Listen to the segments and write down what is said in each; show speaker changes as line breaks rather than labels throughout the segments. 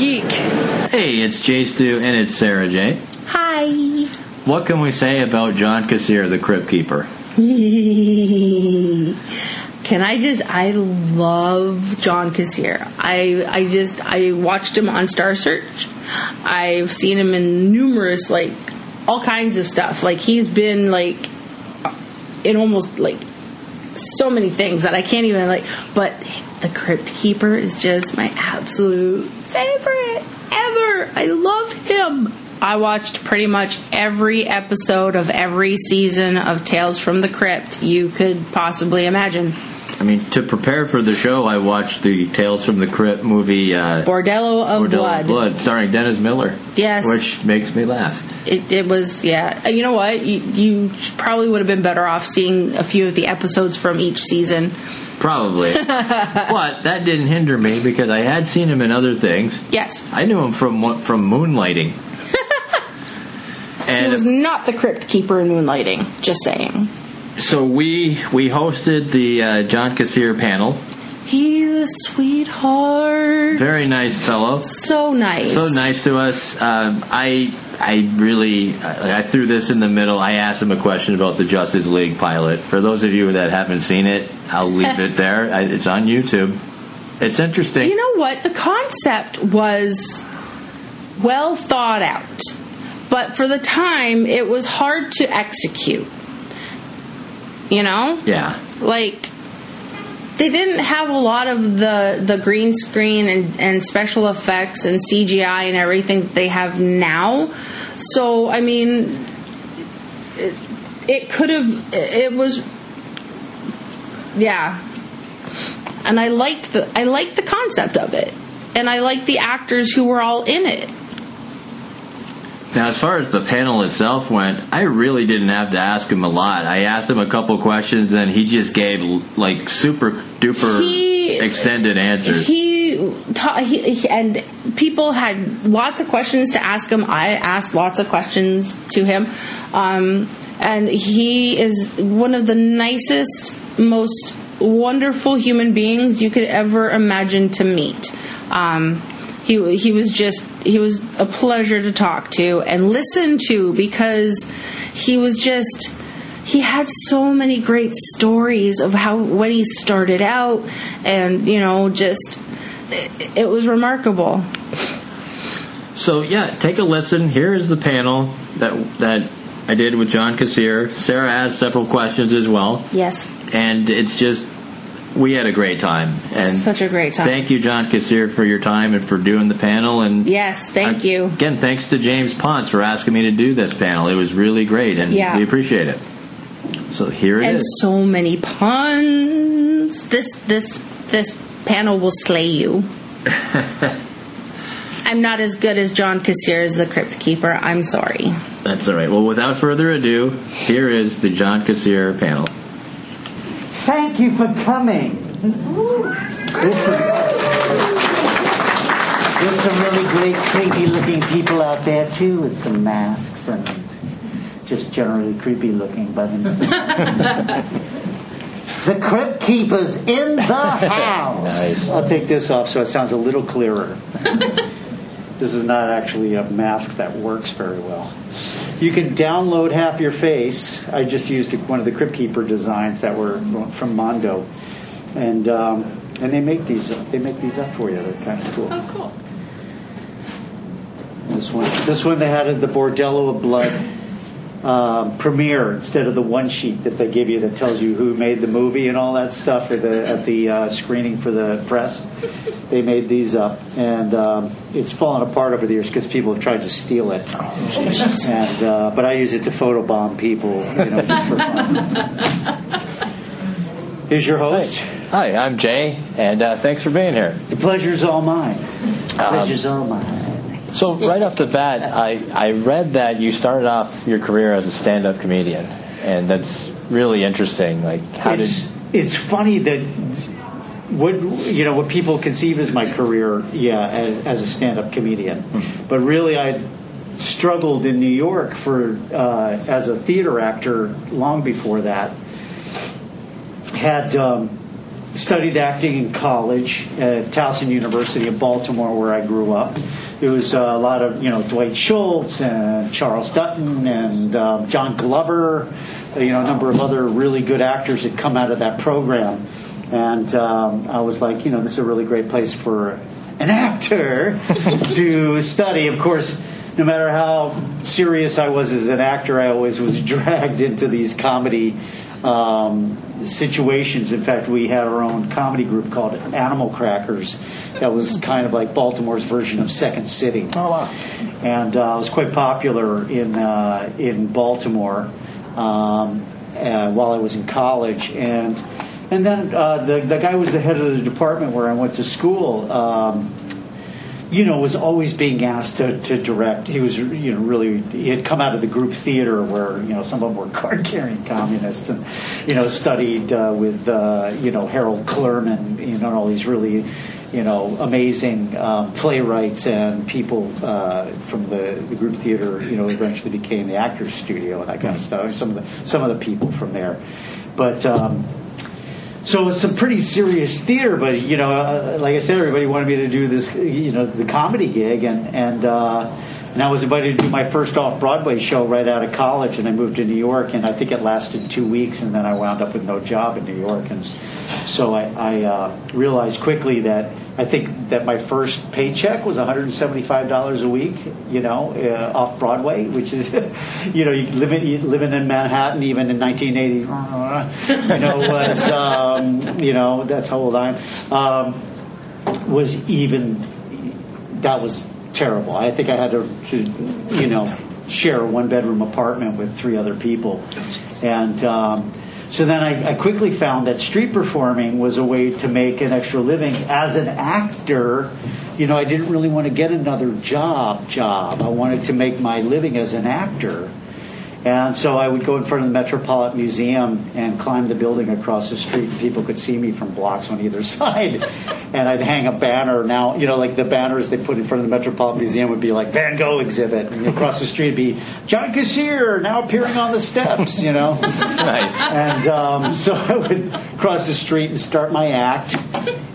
geek.
Hey, it's Jay Stu and it's Sarah J.
Hi.
What can we say about John Kassir, the Crypt Keeper?
Can I just? I love John Kassir. I I just I watched him on Star Search. I've seen him in numerous like all kinds of stuff. Like he's been like in almost like so many things that I can't even like. But the Crypt Keeper is just my absolute favorite ever. I love him. I watched pretty much every episode of every season of Tales from the Crypt you could possibly imagine.
I mean, to prepare for the show, I watched the Tales from the Crypt movie uh,
Bordello of
Bordello
Blood.
of Blood, starring Dennis Miller.
Yes.
Which makes me laugh.
It, it was, yeah. You know what? You, you probably would have been better off seeing a few of the episodes from each season.
Probably. but that didn't hinder me because I had seen him in other things.
Yes.
I knew him from from Moonlighting.
He was not the Crypt Keeper in Moonlighting. Just saying.
so we we hosted the uh, John Kassir panel.
He's a sweetheart.
Very nice fellow.
so nice.
so nice to us. Um, I I really I I threw this in the middle. I asked him a question about the Justice League pilot. For those of you that haven't seen it, I'll leave it there. I, it's on YouTube. It's interesting.
You know what? The concept was well thought out, but for the time, it was hard to execute. You know?
yeah,
like they didn't have a lot of the the green screen and, and special effects and CGI and everything they have now. So I mean, it, it could have. It was, yeah. And I liked the I liked the concept of it, and I liked the actors who were all in it.
Now, as far as the panel itself went, I really didn't have to ask him a lot. I asked him a couple questions, then he just gave like super duper
He-
extended answers.
he, ta- he, he and people had lots of questions to ask him. I asked lots of questions to him, um, and he is one of the nicest, most wonderful human beings you could ever imagine to meet. Um, he he was just he was a pleasure to talk to and listen to because he was just he had so many great stories of how when he started out and you know just it, it was remarkable
So yeah, take a listen. Here is the panel that that I did with John Kassir. Sarah asked several questions as well,
yes
and it's just we had a great time. And
such a great time
thank you, John Kassir, for your time and for doing the panel. And
yes thank
I-
you
again. Thanks to James Ponce for asking me to do this panel. It was really great, and
Yeah.
we appreciate it. So here it is.
and so many puns this this this panel will slay you I'm not as good as John Kassir as the Crypt Keeper. I'm sorry.
That's all right. Well, without further ado, here is the John Kassir panel.
Thank you for coming. This is, there's some really great, creepy looking people out there, too, with some masks and just generally creepy looking by themselves. the Crypt Keeper's in the house.
Nice.
I'll take this off so it sounds a little clearer. this is not actually a mask that works very well. You can download half your face. I just used one of the Crypt Keeper designs that were from Mondo, and um, and they make these they make these up for you. They're kind of cool.
Oh, cool.
This one, this one they had at the Bordello of Blood um, premiere instead of the one sheet that they give you that tells you who made the movie and all that stuff at the, at the uh, screening for the press. They made these up, and um, it's fallen apart over the years because people have tried to steal it. And uh, but I use it to photobomb people, you know, just for fun. Here's your host.
Hi, I'm Jay, and uh, thanks for being here.
The pleasure's all mine. The
Um,
pleasure's all mine.
So right off the bat, I, I read that you started off your career as a stand-up comedian, and that's really interesting. Like, how
it's
did
it's funny that what you know what people conceive as my career, yeah, as, as a stand-up comedian, but really I struggled in New York for uh, as a theater actor long before that. Had um, studied acting in college at Towson University in Baltimore, where I grew up. There was a lot of, you know, Dwight Schultz and Charles Dutton and uh, John Glover, you know, a number of other really good actors that come out of that program. And um, I was like, you know, this is a really great place for an actor to study. Of course, no matter how serious I was as an actor, I always was dragged into these comedy um, situations. In fact, we had our own comedy group called Animal Crackers that was kind of like Baltimore's version of Second City.
Oh wow!
And uh, it was quite popular in uh, in Baltimore um, uh, while I was in college and. And then uh, the the guy who was the head of the department where I went to school. Um, you know, was always being asked to, to direct. He was, you know, really, he had come out of the group theater where, you know, some of them were card carrying communists and, you know, studied uh, with, uh, you know, Harold Clurman, you know, all these really, you know, amazing um, playwrights and people uh, from the, the group theater, you know, eventually became the Actors Studio and that kind of stuff. Some of the, some of the people from there. But, um, so it's some pretty serious theater, but you know, uh, like I said, everybody wanted me to do this, you know, the comedy gig, and and uh, and I was invited to do my first off Broadway show right out of college, and I moved to New York, and I think it lasted two weeks, and then I wound up with no job in New York, and so I, I uh, realized quickly that I think that my first paycheck was $175 a week, you know, uh, off Broadway, which is, you know, you living living in Manhattan even in 1980, you know, was, um, you know, that's how old I am, um, was even, that was terrible. I think I had to, to you know, share a one bedroom apartment with three other people, and. Um, so then I, I, quickly found that street performing was a way to make an extra living as an actor. You know, I didn't really want to get another job. Job. I wanted to make my living as an actor. And so I would go in front of the Metropolitan Museum and climb the building across the street, and people could see me from blocks on either side. And I'd hang a banner. Now, you know, like the banners they put in front of the Metropolitan Museum would be like Van Gogh exhibit, and across the street would be John Kassir now appearing on the steps. You know,
Nice.
and um, so I would cross the street and start my act,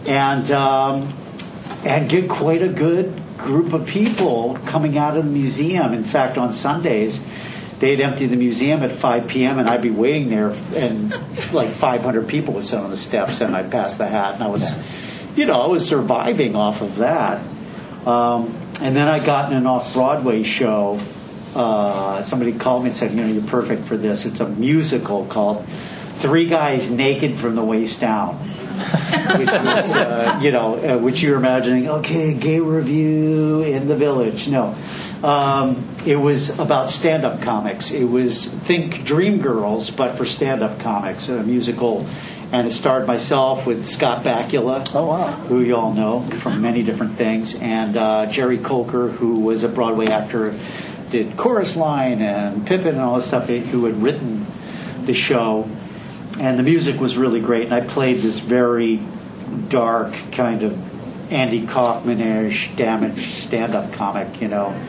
and um, and get quite a good group of people coming out of the museum. In fact, on Sundays they'd empty the museum at 5 p.m. and I'd be waiting there, and like 500 people would sit on the steps, and I'd pass the hat, and I was, you know, I was surviving off of that. Um, and then I got in an off Broadway show. Uh, somebody called me and said, you know, you're perfect for this. It's a musical called Three Guys Naked from the Waist Down. which was, uh, you know, uh, which you're imagining, okay, gay review in the village. No. Um, it was about stand-up comics. It was think Dreamgirls, but for stand-up comics, a musical, and it starred myself with Scott Bakula,
Oh, wow.
who you all know from many different things, and uh, Jerry Colker, who was a Broadway actor, did Chorus Line and Pippin and all this stuff, who had written the show, and the music was really great. And I played this very dark kind of Andy Kaufman-ish, damaged stand-up comic, you know,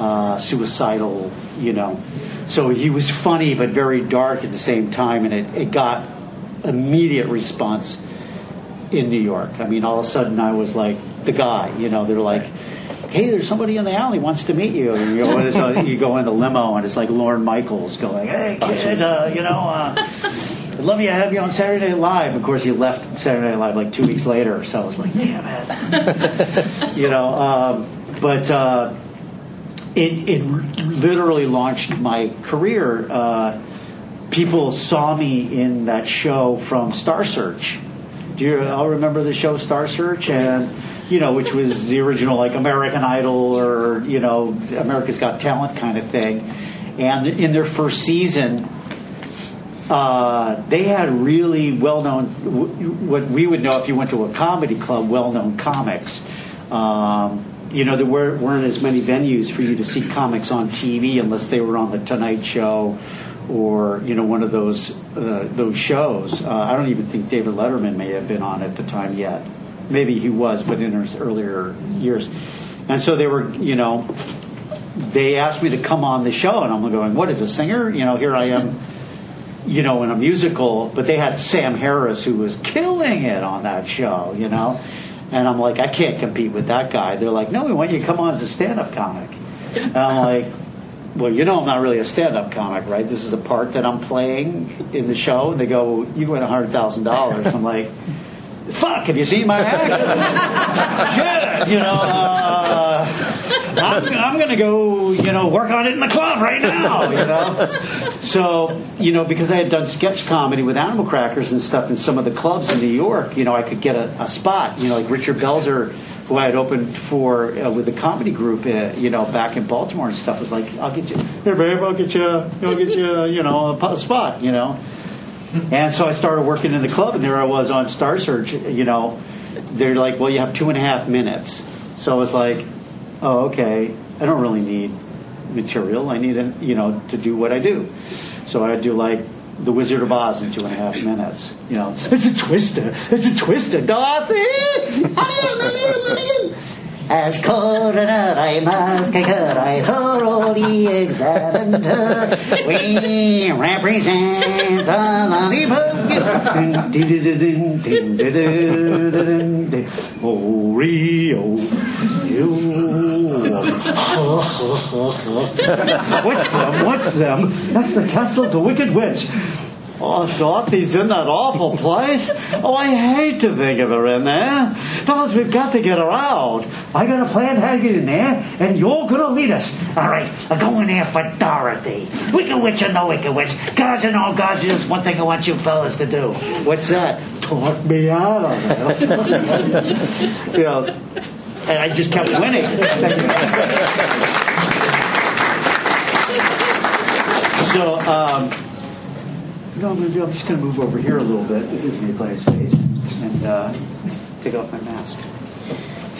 uh, suicidal, you know. So he was funny but very dark at the same time, and it, it got immediate response in New York. I mean, all of a sudden I was like the guy, you know. They're like, "Hey, there's somebody in the alley wants to meet you." And you go, so you go in the limo, and it's like Lorne Michaels going, "Hey, kid, uh, you know." Uh, I'd love you to have you on Saturday Night Live. Of course, he left Saturday Night Live like two weeks later, so I was like, damn it. you know, um, but uh, it, it literally launched my career. Uh, people saw me in that show from Star Search. Do you all remember the show Star Search? And you know, which was the original like American Idol or you know America's Got Talent kind of thing. And in their first season, uh, they had really well-known, what we would know if you went to a comedy club, well-known comics. Um, you know, there were, weren't as many venues for you to see comics on TV unless they were on the Tonight Show or you know one of those uh, those shows. Uh, I don't even think David Letterman may have been on at the time yet. Maybe he was, but in his earlier years. And so they were, you know, they asked me to come on the show, and I'm going, "What is a singer?" You know, here I am you know, in a musical, but they had Sam Harris who was killing it on that show, you know. And I'm like, I can't compete with that guy. They're like, no, we want you to come on as a stand-up comic. And I'm like, well, you know, I'm not really a stand-up comic, right? This is a part that I'm playing in the show. And they go, you win a hundred thousand dollars. I'm like, fuck, have you seen my act? Shit, you know, uh, I'm, I'm going to go, you know, work on it in the club right now, you know. So, you know, because I had done sketch comedy with Animal Crackers and stuff in some of the clubs in New York, you know, I could get a, a spot, you know, like Richard Belzer who I had opened for uh, with the comedy group, uh, you know, back in Baltimore and stuff, was like, "I'll get you, here, babe, I'll get you, I'll get you, you know, a spot, you know." And so I started working in the club, and there I was on Star Search. You know, they're like, "Well, you have two and a half minutes." So I was like, "Oh, okay. I don't really need material. I need, it, you know, to do what I do." So I do like the Wizard of Oz in two and a half minutes. You know, it's a twister. It's a twister, Dorothy. As coroner, I must make her I thoroughly examined her. We represent the lollipop. Oreo, What's them? What's them? That's the castle of the Wicked Witch. Oh, Dorothy's in that awful place. Oh, I hate to think of her in there. Fellas, we've got to get her out. I got a plan how to get in there, and you're to lead us.
All right, I'm going in there for Dorothy. Wicked Witch or no Wicked Witch. Gods and all gods, there's one thing I want you fellas to do.
What's that? Talk me out of it. you know, and I just kept winning. so, um, what I'm going to? I'm just going to move over here a little bit. It gives me a plenty of space. And uh, take off my mask.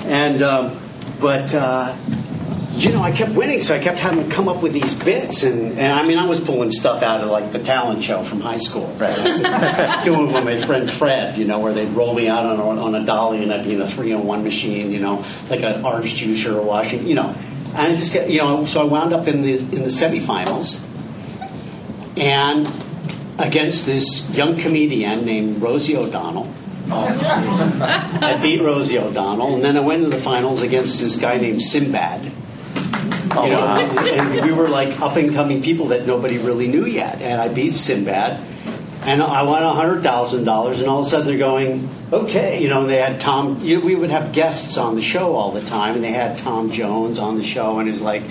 And, um, but, uh, you know, I kept winning, so I kept having to come up with these bits. And, and I mean, I was pulling stuff out of like the talent show from high school. Right? Doing with my friend Fred, you know, where they'd roll me out on, a- on a dolly and I'd be in a 301 machine, you know, like an orange juicer or washing, you know. And I just get, you know, so I wound up in the, in the semifinals. And against this young comedian named Rosie O'Donnell. Oh. I beat Rosie O'Donnell, and then I went to the finals against this guy named Sinbad. Oh, you know, and we were like up and coming people that nobody really knew yet, and I beat Sinbad, and I won hundred thousand dollars, and all of a sudden they're going, okay, you know, And they had Tom. You know, we would have guests on the show all the time, and they had Tom Jones on the show, and it's like,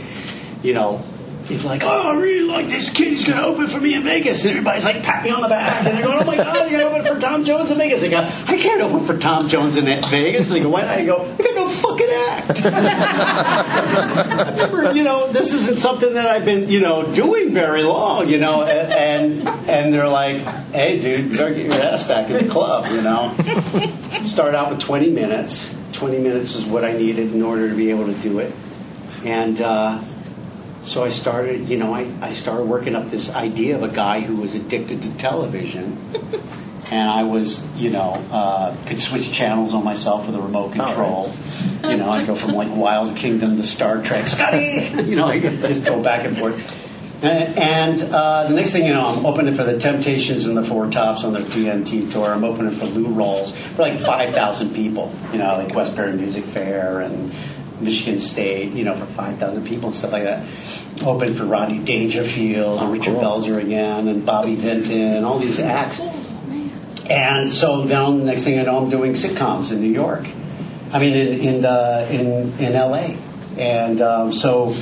you know, he's like, oh, I really like this kid. He's going to open for me in Vegas. And everybody's like, pat me on the back. And they're going, oh my God, you're going to open for Tom Jones in Vegas. They go, I can't open for Tom Jones in Vegas. And they go, why not? I go, I got no fucking act. I you know, this isn't something that I've been, you know, doing very long, you know, and, and they're like, hey, dude, get your ass back in the club, you know. Start out with 20 minutes. 20 minutes is what I needed in order to be able to do it. And, uh, so I started, you know, I, I started working up this idea of a guy who was addicted to television. And I was, you know, uh, could switch channels on myself with a remote control. You know, I'd go from like Wild Kingdom to Star Trek. Scotty! You know, I could just go back and forth. And, and uh, the next thing you know, I'm opening for the Temptations and the Four Tops on their TNT tour. I'm opening for Lou Rawls for like 5,000 people, you know, like Westbury Music Fair and Michigan State, you know, for 5,000 people and stuff like that. Opened for Rodney Dangerfield and Richard Belzer again and Bobby Vinton, and all these acts. And so then the next thing I know, I'm doing sitcoms in New York. I mean, in in uh, in, in L.A. And um, so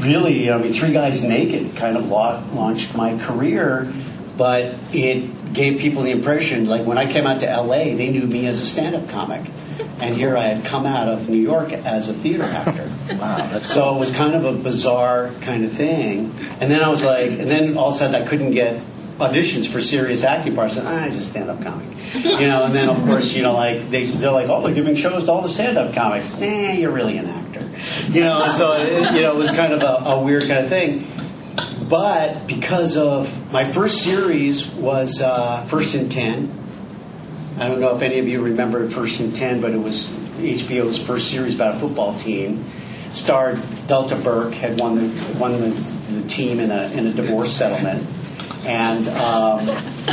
really, I mean, Three Guys Naked kind of la- launched my career, but it gave people the impression, like when I came out to LA, they knew me as a stand-up comic. And here I had come out of New York as a theater actor.
Wow,
So it was kind of a bizarre kind of thing. And then I was like, and then all of a sudden I couldn't get auditions for serious acting parts. And ah, he's a stand-up comic, you know. And then of course, you know, like they they're like, oh, they're giving shows to all the stand-up comics. Nah, you're really an actor, you know. And so it, you know, it was kind of a, a weird kind of thing. But because of my first series was uh, First and Ten. I don't know if any of you remember First and Ten, but it was HBO's first series about a football team. Starred Delta Burke, had won the won the, the team in a in a divorce settlement, and um,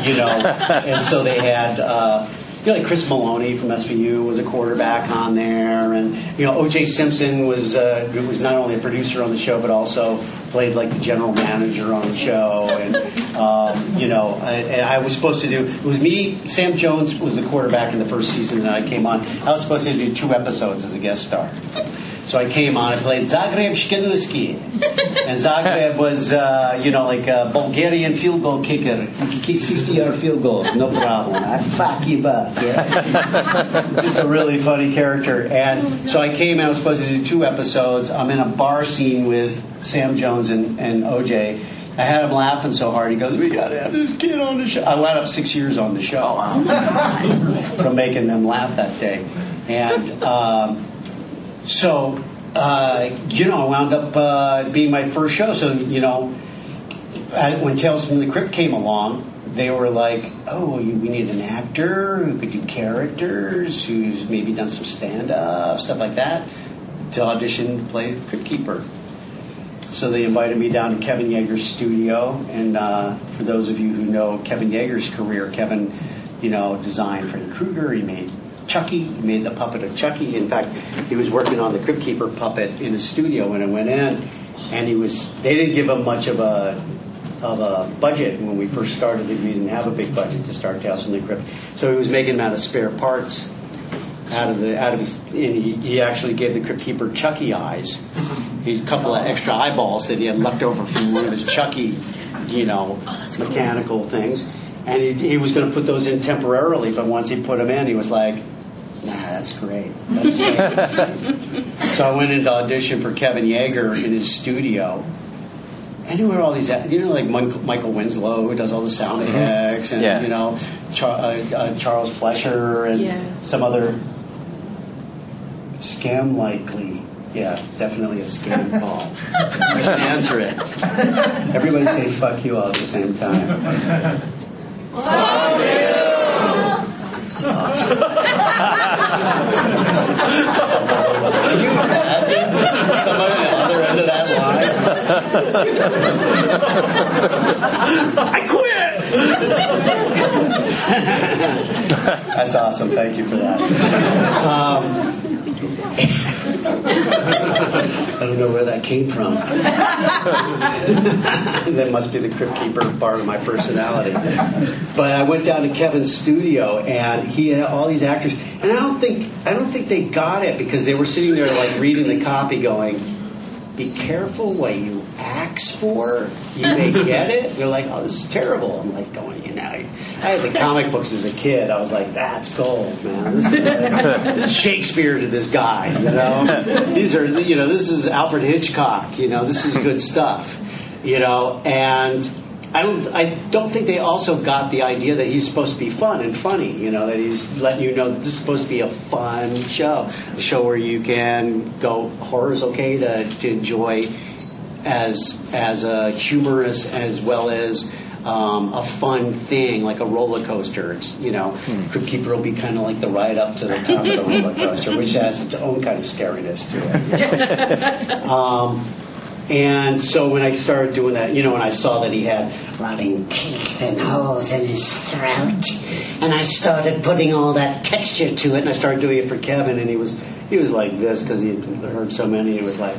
you know, and so they had. Uh, you know, like Chris Meloni from SVU was a quarterback on there, and you know, O.J. Simpson was uh, was not only a producer on the show but also played like the general manager on the show, and um, you know, I, and I was supposed to do. It was me. Sam Jones was the quarterback in the first season, and I came on. I was supposed to do two episodes as a guest star. So I came on. I played Zagreb Shkedlski, and Zagreb was, uh, you know, like a Bulgarian field goal kicker. You can kick 60-yard field goals, no problem. I fuck you up. Yeah? Just a really funny character. And so I came. and I was supposed to do two episodes. I'm in a bar scene with Sam Jones and, and OJ. I had him laughing so hard. He goes, "We got to have this kid on the show." I wound up six years on the show, but I'm making them laugh that day, and. Um, so, uh, you know, I wound up uh, being my first show. So, you know, I, when Tales from the Crypt came along, they were like, "Oh, we need an actor who could do characters, who's maybe done some stand-up stuff like that, to audition to play Crypt Keeper." So they invited me down to Kevin Yagher's studio, and uh, for those of you who know Kevin Yagher's career, Kevin, you know, designed Freddy Krueger. He made Chucky. He made the puppet of Chucky. In fact, he was working on the Crypt Keeper puppet in his studio when I went in, and he was. They didn't give him much of a of a budget when we first started. We didn't have a big budget to start Tales from the Crypt, so he was making them out of spare parts. Out of the out of his, and he, he actually gave the Crypt Keeper Chucky eyes. He had a couple of extra eyeballs that he had left over from one of his Chucky, you know, oh, mechanical things. And he, he was going to put those in temporarily, but once he put them in, he was like, Nah, that's great. That's great. so I went into audition for Kevin Yagher in his studio. And who are all these? You know, like Michael Michael Winslow, who does all the sound effects, and
Yeah.
you know, Char- uh, uh, Charles Fleischer, and
Yes.
some other scam likely. Yeah, definitely a scam call. I should answer it. Everybody say "fuck you" all at the same time. Can you imagine somebody on the other end of that line? I quit. That's awesome. Thank you for that. Um, I don't know where that came from. that must be the Crypt Keeper part of my personality. But I went down to Kevin's studio, and he had all these actors, and I don't think I don't think they got it because they were sitting there like reading the copy, going, "Be careful what you ask for. You may get it." They're like, "Oh, this is terrible." I'm like going, you know, I had the comic books as a kid. I was like, "That's gold, man. This is, this is Shakespeare to this guy." You know, these are you know, this is Alfred Hitchcock. You know, this is good stuff. You know, and. I don't. I don't think they also got the idea that he's supposed to be fun and funny. You know that he's letting you know that this is supposed to be a fun show, a show where you can go horror's okay to, to enjoy as as a humorous as well as um, a fun thing like a roller coaster. It's you know, Crypt Keeper will be kind of like the ride up to the top of the roller coaster, which has its own kind of scariness to it. Um, and so when I started doing that, you know, and I saw that he had rotting teeth and holes in his throat, and I started putting all that texture to it, and I started doing it for Kevin, and he was he was like this because he had heard so many. He was like.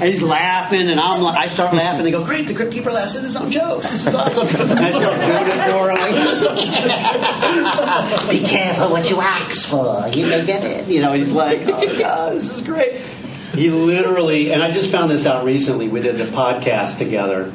And he's laughing, and I'm like, I start laughing. They go, "Great, the Crypt Keeper laughs at his own jokes. This is awesome." And I start doing it for him. Be careful what you ask for. You may get it. You know, he's like, "Oh God, this is great." He literally, and I just found this out recently. We did a podcast together,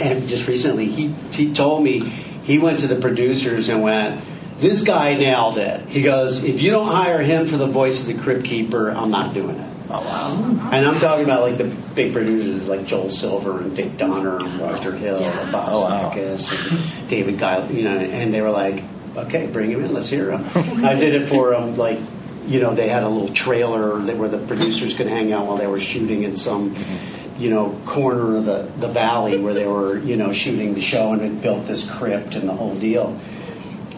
and just recently, he he told me he went to the producers and went. This guy nailed it. He goes, if you don't hire him for the voice of the Crypt Keeper, I'm not doing it. Oh wow! And I'm talking about like the big producers like Joel Silver and Dick Donner and Roger Hill and Bob
Oh, wow.
And David Guy, you know, and they were like, okay, bring him in, let's hear him. I did it for them, like, you know, they had a little trailer that where the producers could hang out while they were shooting in some, you know, corner of the the valley where they were, you know, shooting the show and had built this crypt and the whole deal.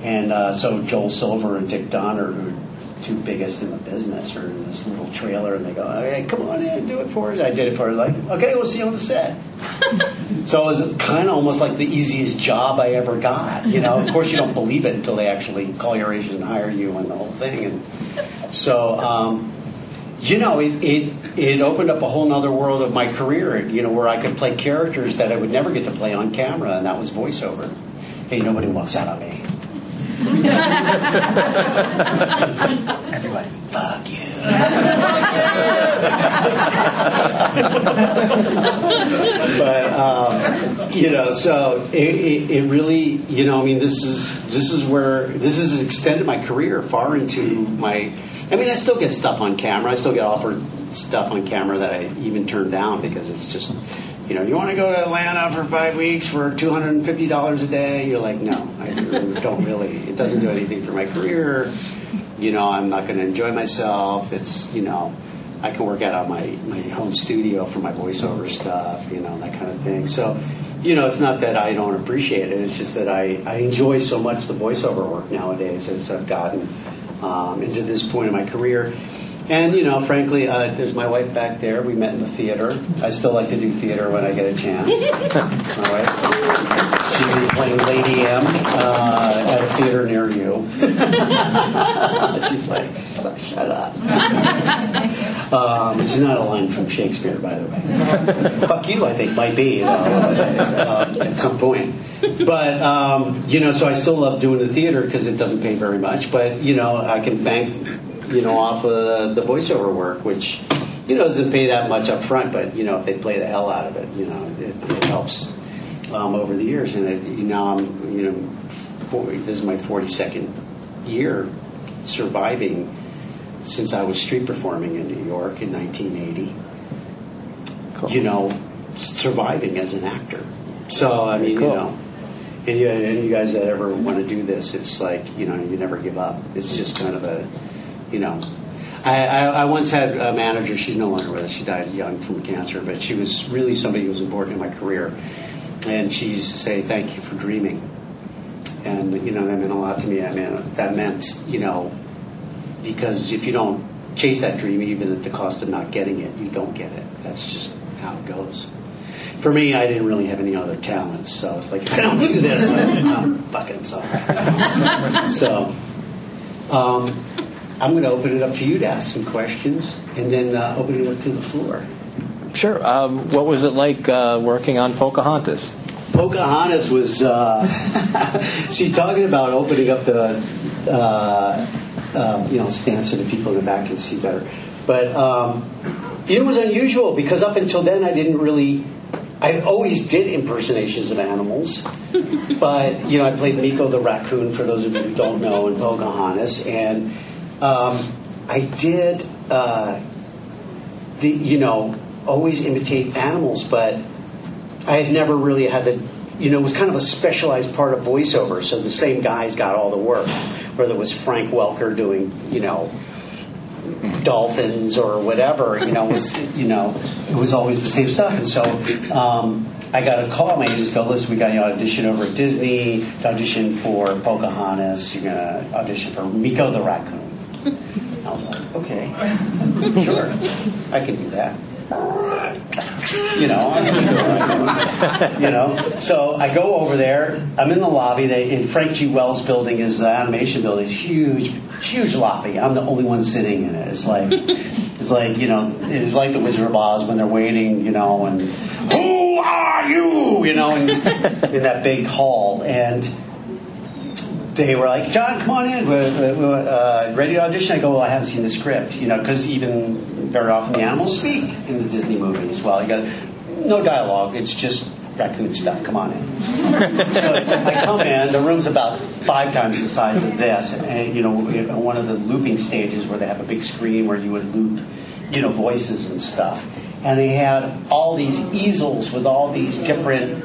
And uh, so Joel Silver and Dick Donner, who are two biggest in the business are in this little trailer, and they go, "Hey, come on in, do it for us." I did it for her. Like, okay, we'll see you on the set. so it was kind of almost like the easiest job I ever got. You know, of course, you don't believe it until they actually call your agent and hire you and the whole thing. And so. Um, you know, it, it it opened up a whole other world of my career. You know, where I could play characters that I would never get to play on camera, and that was voiceover. Hey, nobody walks out on me. Everybody, fuck you. but um, you know, so it, it, it really, you know, I mean, this is this is where this has extended my career far into my. I mean, I still get stuff on camera. I still get offered stuff on camera that I even turn down because it's just, you know, you want to go to Atlanta for five weeks for two hundred and fifty dollars a day. You're like, no, I don't really. It doesn't do anything for my career. You know, I'm not going to enjoy myself. It's you know, I can work out of my my home studio for my voiceover stuff. You know, that kind of thing. So. You know, it's not that I don't appreciate it. It's just that I, I enjoy so much the voiceover work nowadays as I've gotten um, into this point in my career. And, you know, frankly, uh, there's my wife back there. We met in the theater. I still like to do theater when I get a chance. All right. She'll be playing Lady M uh, at a theater near you. She's like, shut up. Um, it's not a line from Shakespeare, by the way. Fuck you, I think, might be, uh, at some point. But, um, you know, so I still love doing the theater because it doesn't pay very much. But, you know, I can bank you know, off of the voiceover work, which, you know, doesn't pay that much up front, but, you know, if they play the hell out of it, you know, it, it helps um, over the years. And it, you know, I'm, you know, 40, this is my 42nd year surviving since I was street performing in New York in 1980.
Cool.
You know, surviving as an actor. So, I mean,
Cool.
you know, and you, and you guys that ever want to do this, it's like, you know, you never give up. It's just kind of a, you know. I, I, I once had a manager, she's no longer with us, she died young from cancer, but she was really somebody who was important in my career. And she used to say, thank you for dreaming. And, you know, that meant a lot to me. I mean, that meant, you know, because if you don't chase that dream, even at the cost of not getting it, you don't get it. That's just how it goes. For me, I didn't really have any other talents, so it's like, if I don't do this, I'm, fucking sorry. so, um, I'm going to open it up to you to ask some questions, and then uh, open it up to the floor.
Sure. Um, what was it like uh, working on Pocahontas?
Pocahontas was, uh, see, talking about opening up the, uh, uh, you know, stand so the people in the back can see better. But um, it was unusual because up until then I didn't really, I always did impersonations of animals. but, you know, I played Miko the raccoon, for those of you who don't know, in Pocahontas. And um, I did, uh, the, you know, always imitate animals, but I had never really had the, you know, it was kind of a specialized part of voiceover. So the same guys got all the work, whether it was Frank Welker doing, you know, dolphins or whatever. You know, was you know, it was always the same stuff. And so um, I got a call. My agents go, "Listen, we got you audition over at Disney to audition for Pocahontas. You're gonna audition for Miko the raccoon." I was like, "Okay, sure, I can do that." You know, I can do it. you know. So I go over there. I'm in the lobby. They in Frank G. Wells building is the animation building. It's huge, huge lobby. I'm the only one sitting in it. It's like, it's like you know, it's like the Wizard of Oz when they're waiting. You know, and who are you? You know, in, in that big hall and they were like, John, come on in. We're, we're, uh, ready to audition? I go, well, I haven't seen the script, you know, because even very often the animals speak in the Disney movies. Well, you got no dialogue. It's just raccoon stuff. Come on in. so I come in. The room's about five times the size of this, and, and you know, one of the looping stages where they have a big screen where you would loop, you know, voices and stuff. And they had all these easels with all these different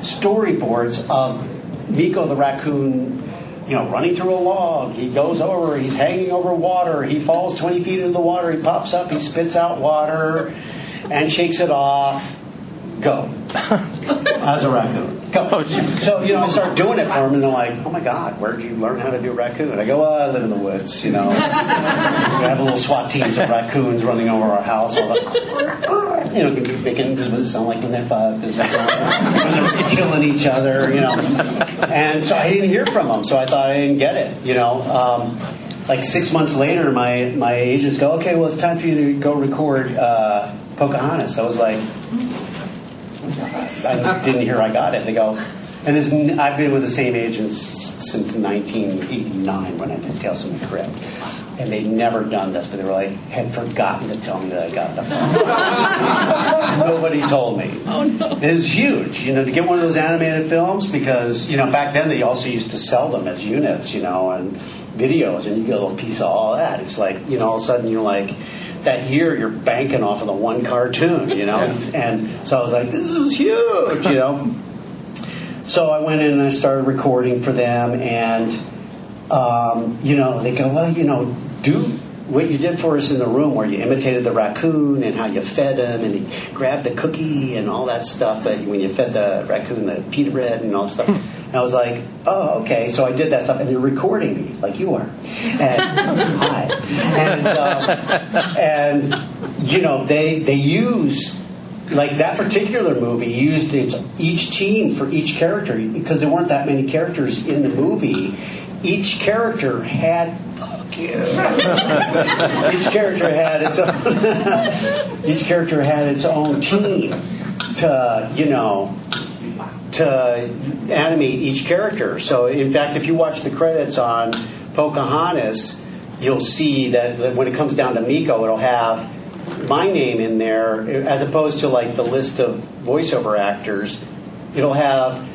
storyboards of Miko the raccoon you know, running through a log. He goes over, he's hanging over water. He falls 20 feet into the water. He pops up, he spits out water and shakes it off. Go. as a raccoon.
Oh.
So you know, I start doing it for them, and they're like, "Oh my God, where did you learn how to do raccoon?" I go, "Well, I live in the woods. You know, we have a little SWAT teams of raccoons running over our house. All the, you know, making this would sound like when they fuck, this would sound like when they're killing each other. You know, and so I didn't hear from them, so I thought I didn't get it. You know. Um, like six months later, my, my agents go, okay, well, it's time for you to go record uh, Pocahontas. I was like, I didn't hear I got it. They go, and this, I've been with the same agents since 1989 when I did Tales from the Crypt. And they'd never done this, but they were like, had forgotten to tell me that I got them. Nobody told me. Oh, no. It was huge, you know, to get one of those animated films because, you know, back then they also used to sell them as units, you know, and videos, and you get a little piece of all that. It's like, you know, all of a sudden you're like, that year you're banking off of the one cartoon, you know? And so I was like, this is huge, you know? So I went in and I started recording for them, and, um, you know, they go, well, you know, do what you did for us in the room where you imitated the raccoon and how you fed him and he grabbed the cookie and all that stuff when you fed the raccoon the pita bread and all that stuff. And I was like, oh, okay. So I did that stuff, and they're recording me like you are. And hi. And, uh, and you know, they they use like that particular movie used its, each team for each character because there weren't that many characters in the movie. Each character had fuck you. each character had its own. each character had its own team to you know to animate each character. So, in fact, if you watch the credits on Pocahontas, you'll see that when it comes down to Miko, it'll have my name in there as opposed to like the list of voiceover actors. It'll have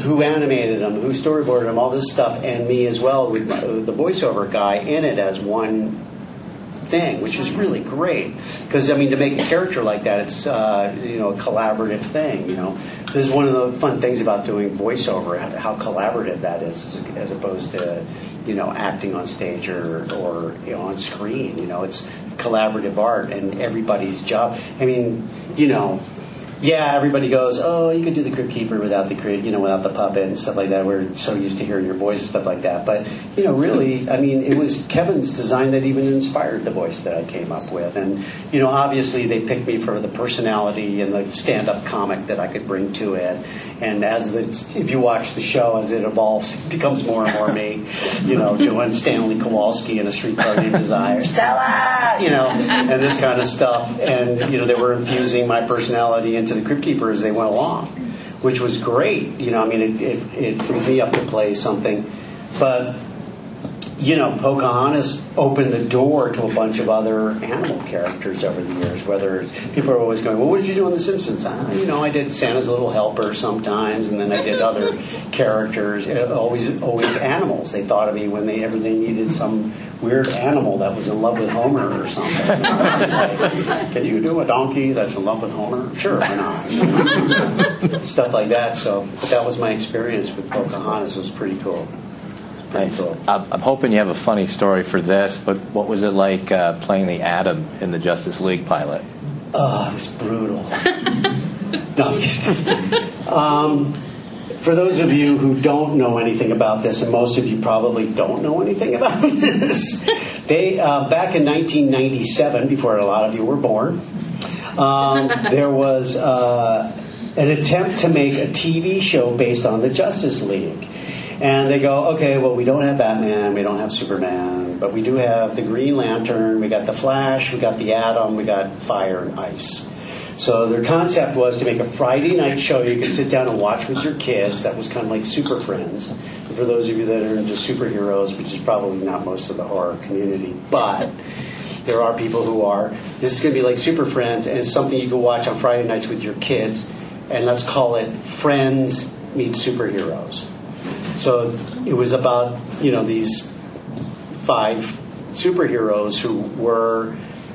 who animated them, who storyboarded them, all this stuff, and me as well with the voiceover guy in it as one thing, which is really great. Because I mean, to make a character like that, it's uh, you know a collaborative thing. You know, this is one of the fun things about doing voiceover, how collaborative that is, as- as opposed to you know acting on stage or or you know, on screen. You know, it's collaborative art, and everybody's job. I mean, you know. Yeah, everybody goes, oh, you could do the Crypt Keeper without the you know, without the puppet and stuff like that. We're so used to hearing your voice and stuff like that. But you know, really, I mean, it was Kevin's design that even inspired the voice that I came up with. And you know, obviously, they picked me for the personality and the stand-up comic that I could bring to it. And as the, if you watch the show as it evolves, it becomes more and more me. You know, doing Stanley Kowalski in a streetcar named Desire, Stella, you know, and this kind of stuff. And you know, they were infusing my personality into the Crypt Keeper as they went along, which was great. You know, I mean, it, it, it freed me up to play something, but you know, Pocahontas opened the door to a bunch of other animal characters over the years. Whether it's, people are always going, "Well, what did you do on The Simpsons?" Ah, you know, I did Santa's Little Helper sometimes, and then I did other characters. Uh, Always, always animals. They thought of me when they ever they needed some weird animal that was in love with Homer or something. Like, Can you do a donkey that's in love with Homer? Sure, why not? Stuff like that. So, but that was my experience with Pocahontas. It was pretty cool. Pretty
Nice.
cool.
I'm I'm hoping you have a funny story for this, but what was it like uh, playing the Atom in the Justice League pilot?
Oh, it's brutal. no, I'm just um, for those of you who don't know anything about this, and most of you probably don't know anything about this, they uh, back in 1997, before a lot of you were born, um, there was uh, an attempt to make a TV show based on the Justice League. And they go, okay, well, we don't have Batman, we don't have Superman, but we do have the Green Lantern, we got the Flash, we got the Atom, we got Fire and Ice. So their concept was to make a Friday night show you could sit down and watch with your kids. That was kind of like Super Friends. And for those of you that are into superheroes, which is probably not most of the horror community, but there are people who are. This is going to be like Super Friends, and it's something you can watch on Friday nights with your kids. And let's call it Friends Meet Superheroes. So it was about you know these five superheroes who were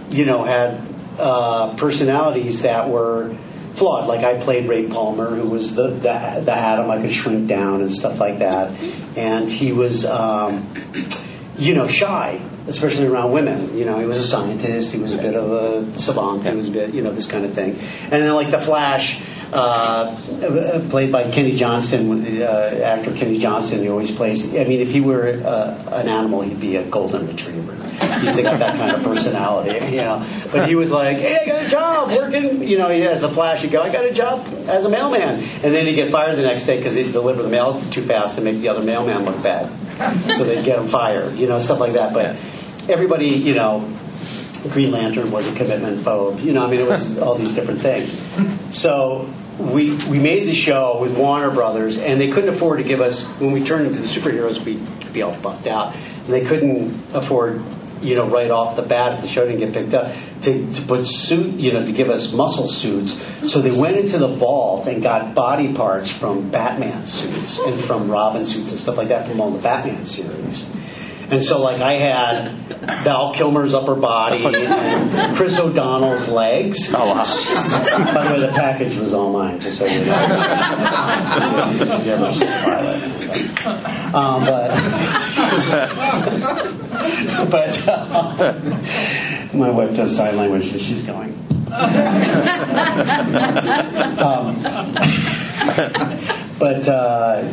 you know had uh, personalities that were flawed. Like I played Ray Palmer, who was the the, the atom I could shrink down and stuff like that, and he was um, you know shy. Especially around women, you know, he was a scientist. He was a bit of a savant. He was a bit, you know, this kind of thing. And then, like the Flash, uh, played by Kenny Johnston, uh, actor Kenny Johnston. He always plays. I mean, if he were uh, an animal, he'd be a golden retriever. He's got that kind of personality, you know. But he was like, "Hey, I got a job working." You know, he has the flashy go. I got a job as a mailman, and then he'd get fired the next day because he'd deliver the mail too fast to make the other mailman look bad. So they'd get him fired, you know, stuff like that. But everybody, you know, Green Lantern was a commitment phobe. You know, I mean, it was all these different things. So we we made the show with Warner Brothers, and they couldn't afford to give us when we turned into the superheroes, we'd be all buffed out, and they couldn't afford. You know, right off the bat, if the show didn't get picked up, to, to put suit, you know, to give us muscle suits. So they went into the vault and got body parts from Batman suits and from Robin suits and stuff like that from all the Batman series. And so, like, I had Val Kilmer's upper body and Chris O'Donnell's legs.
Oh, wow.
By the way, the package was all mine, just so you know. You ever see the. Um, but, but uh, my wife does sign language, and she's going. um, but. Uh,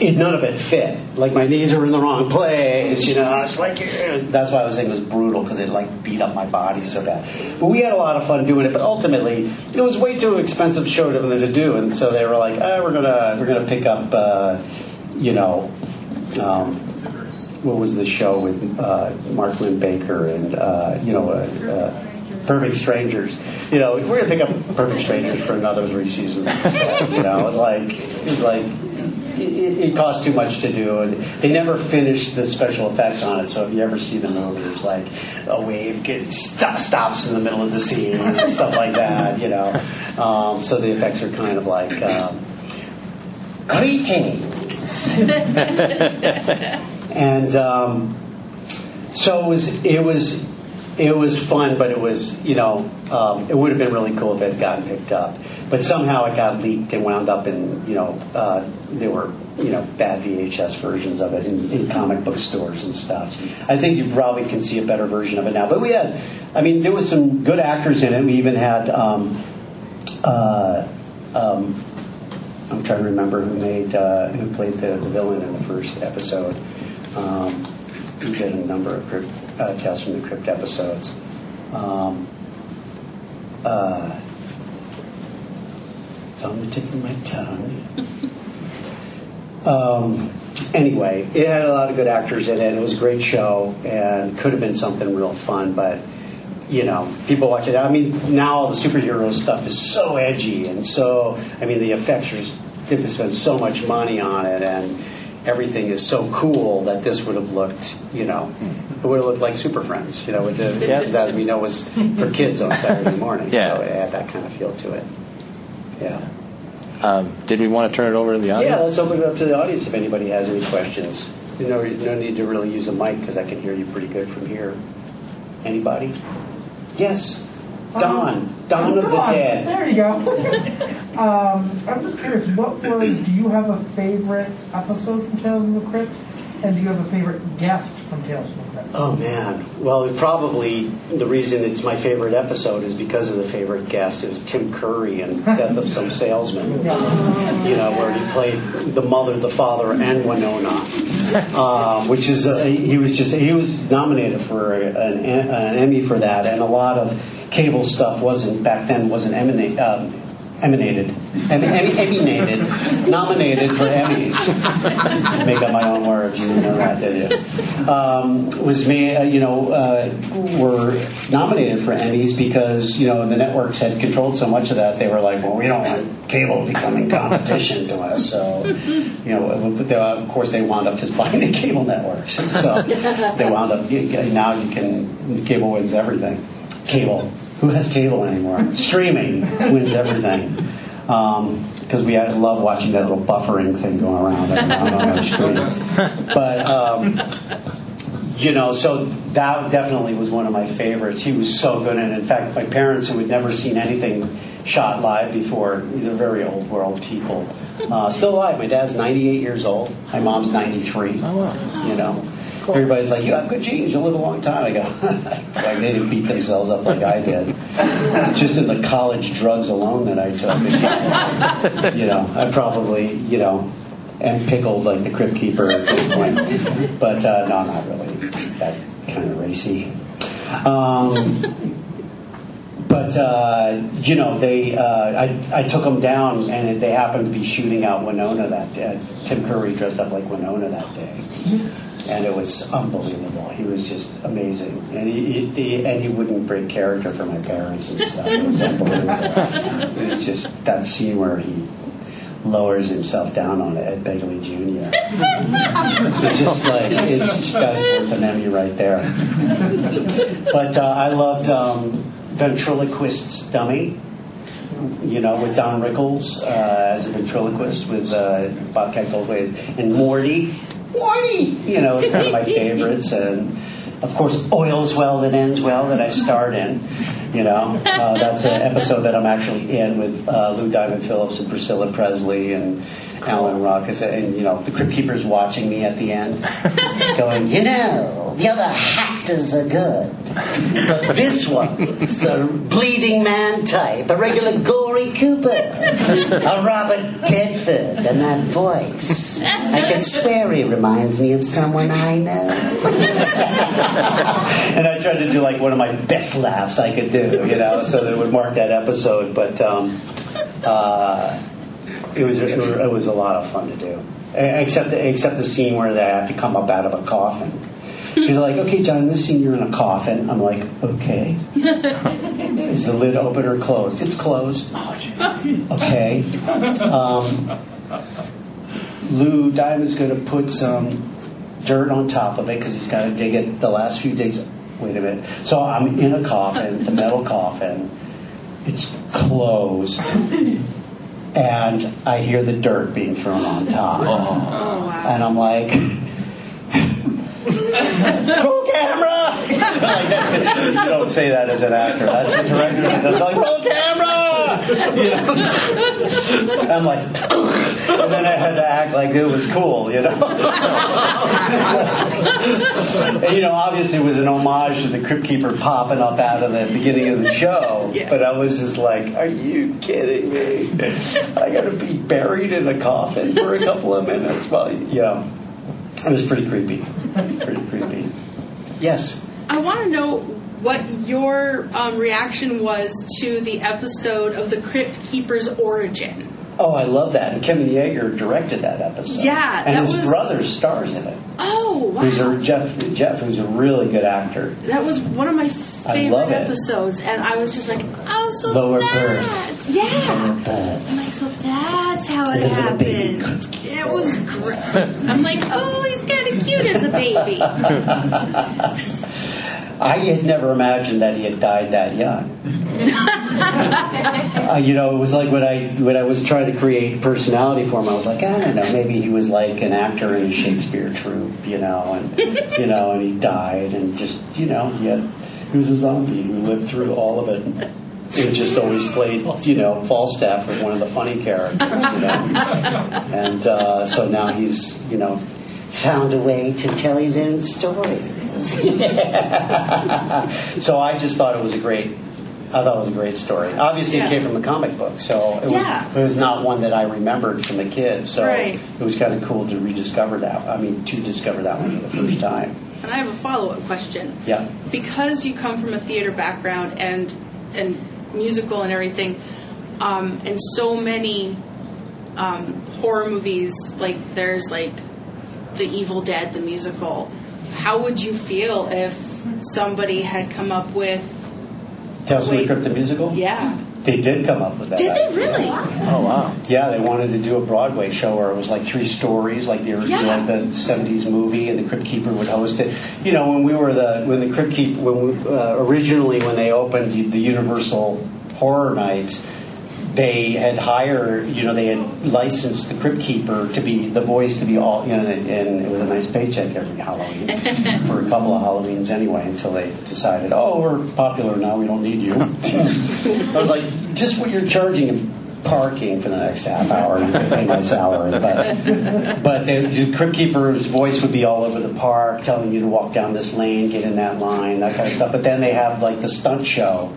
it, none of it fit. Like my knees are in the wrong place, you know. It's like that's why I was saying it was brutal because it like beat up my body so bad. But we had a lot of fun doing it. But ultimately, it was way too expensive show to do, and so they were like, oh, "We're gonna we're gonna pick up, uh, you know." Um, what was the show with uh, Mark Linn-Baker and uh, you know uh, uh, Perfect Strangers? You know, we're gonna pick up Perfect Strangers for another three seasons. You know, it was like it was like it, it cost too much to do, and they never finished the special effects on it. So if you ever see the movie, it's like a wave gets stop, stops in the middle of the scene and stuff like that. You know, um, so the effects are kind of like um, greetings, and um, so it was it was it was fun, but it was you know um, it would have been really cool if it had gotten picked up. But somehow it got leaked and wound up in you know uh, there were you know bad VHS versions of it in, in comic book stores and stuff. I think you probably can see a better version of it now. But we had, I mean, there was some good actors in it. We even had. Um, uh, um, I'm trying to remember who made uh, who played the, the villain in the first episode. Um, we did a number of uh, Tales from the Crypt episodes. Um, uh, it's on the tip of my tongue. um, anyway, it had a lot of good actors in it. It was a great show and could have been something real fun, but you know, people watch it. I mean, now all the superhero stuff is so edgy and so. I mean, the effects are. They spend so much money on it, and everything is so cool that this would have looked, you know, it would have looked like Super Friends, you know, which, is, as we know was for kids on Saturday morning.
Yeah.
So it had that kind of feel to it. Yeah.
Um, did we want to turn it over to the audience?
Yeah, let's open it up to the audience if anybody has any questions. You know, no need to really use a mic because I can hear you pretty good from here. Anybody? Yes. Don. Don of the
Dawn.
Dead.
There you go. um, I'm just curious, what was, do you have a favorite episode from Tales from the Crypt? And do you have a favorite guest from Tales from the Crypt?
Oh man. Well, probably the reason it's my favorite episode is because of the favorite guest. It was Tim Curry in Death of Some Salesman. You know, where he played the mother, the father, and Winona. Um, which is uh, he was just he was nominated for an, an Emmy for that, and a lot of cable stuff wasn't back then wasn't emanate. Um, emanated, em- em- emanated, nominated for Emmys. Make up my own words. You know that, did you? Um, was me, uh, you know, uh, were nominated for Emmys because you know the networks had controlled so much of that. They were like, well, we don't want cable becoming competition to us. So, you know, they, of course they wound up just buying the cable networks. So they wound up now you can cable wins everything. Cable. Who has cable anymore? Streaming wins everything. Because we I love watching that little buffering thing going around on, on screen. But, um, you know, so that definitely was one of my favorites. He was so good. And in fact, my parents, who had never seen anything shot live before, they're very old world people, Uh, still alive. My dad's 98 years old. My mom's 93.
Oh, wow.
You know, everybody's like, "You have good genes. You'll live a long time." I go, like they didn't beat themselves up like I did. Just in the college drugs alone that I took. you know, I probably, you know, am pickled like the crypt keeper at this point. But uh, no, not really that kind of racy. Um, but uh, you know, they uh, I, I took them down, and they happened to be shooting out Winona that day. Tim Curry dressed up like Winona that day, and it was unbelievable. He was just amazing, and he, he and he wouldn't break character for my parents and stuff. It was unbelievable. It was just that scene where he lowers himself down on Ed Begley Jr. it's just like it's just that's worth an Emmy right there. But uh, I loved um, ventriloquist's dummy. You know, with Don Rickles uh, as a ventriloquist with uh, Bobcat Goldthwait and Morty. Morty, you know, is one of my favorites, and of course, Oils Well That Ends Well that I starred in. You know, uh, that's an episode that I'm actually in with uh, Lou Diamond Phillips and Priscilla Presley and Alan Rock. And, you know, the Crypt Keeper's watching me at the end, going, you know, the other actors are good. But this one's a bleeding man type, a regular gory Cooper, a Robert Tedford, and that voice. I can swear he reminds me of someone I know. and I tried to do like one of my best laughs I could do, you know, so that it would mark that episode. But um, uh, it was it was it was a lot of fun to do, except the, except the scene where they have to come up out of a coffin. You're like, okay, John, in this scene you're in a coffin. I'm like, okay. Is the lid open or closed? It's closed. Okay. Um, Lou Diamond's going to put some dirt on top of it because he's got to dig it the last few digs. Wait a minute. So I'm in a coffin. It's a metal coffin. It's closed. And I hear the dirt being thrown on top. Oh. Oh, and I'm like, roll camera! like that's, you don't say that as an actor. That's the director. That's like, roll camera! You know? And I'm like, and then I had to act like it was cool, you know? and, you know, obviously it was an homage to the Crypt Keeper popping up out of the beginning of the show. But I was just like, are you kidding me? I gotta be buried in a coffin for a couple of minutes. Well, you know, it was pretty creepy. Pretty creepy. Yes.
I want to know what your um, reaction was to the episode of the Crypt Keeper's origin.
Oh, I love that. And Kevin Yagher directed that episode.
Yeah,
and his
was-
brother stars in it.
Oh wow!
Who's a Jeff? Jeff, who's a really good actor.
That was one of my favorite episodes, and I was just like, "Oh, so
Lower
that's
birth.
yeah."
But
I'm like, "So that's how it
It was a baby.
happened." It was great. I'm like, "Oh, he's kind of cute as a baby."
I had never imagined that he had died that young. uh, you know, it was like when I when I was trying to create personality for him, I was like, I don't know, maybe he was like an actor in a Shakespeare troupe, you know, and you know, and he died, and just you know, he had he was a zombie who lived through all of it. He just always played, you know, Falstaff with one of the funny characters, you know, and uh, so now he's, you know, found a way to tell his own stories. so I just thought it was a great. I thought it was a great story. Obviously,
Yeah.
it came from a comic book, so it was, it was not one that I remembered from a kid. So
Right.
it was kind of cool to rediscover that. I mean, to discover that one for the first time.
And I have a follow up question.
Yeah.
because you come from a theater background and and musical and everything, um, and so many um, horror movies, like there's like The Evil Dead, the musical. How would you feel if somebody had come up with?
Tales from the Crypt the musical.
Yeah,
They did come up with that.
did they
idea.
really?
Oh wow.
Yeah, they wanted to do a Broadway show where it was like three stories, like the original,
Yeah.
like the '70s movie, and the Crypt Keeper would host it. You know, when we were the when the Crypt Keeper when we, uh, originally when they opened the, the Universal Horror Nights, they had hired, you know, they had licensed the Crypt Keeper to be the voice to be all, you know, and it was a nice paycheck every Halloween for a couple of Halloweens anyway, until they decided, oh, we're popular now, we don't need you. I was like, just what you're charging in parking for the next half hour and pay my salary. But but the, the crypt keeper's voice would be all over the park, telling you to walk down this lane, get in that line, that kind of stuff. But then they have like the stunt show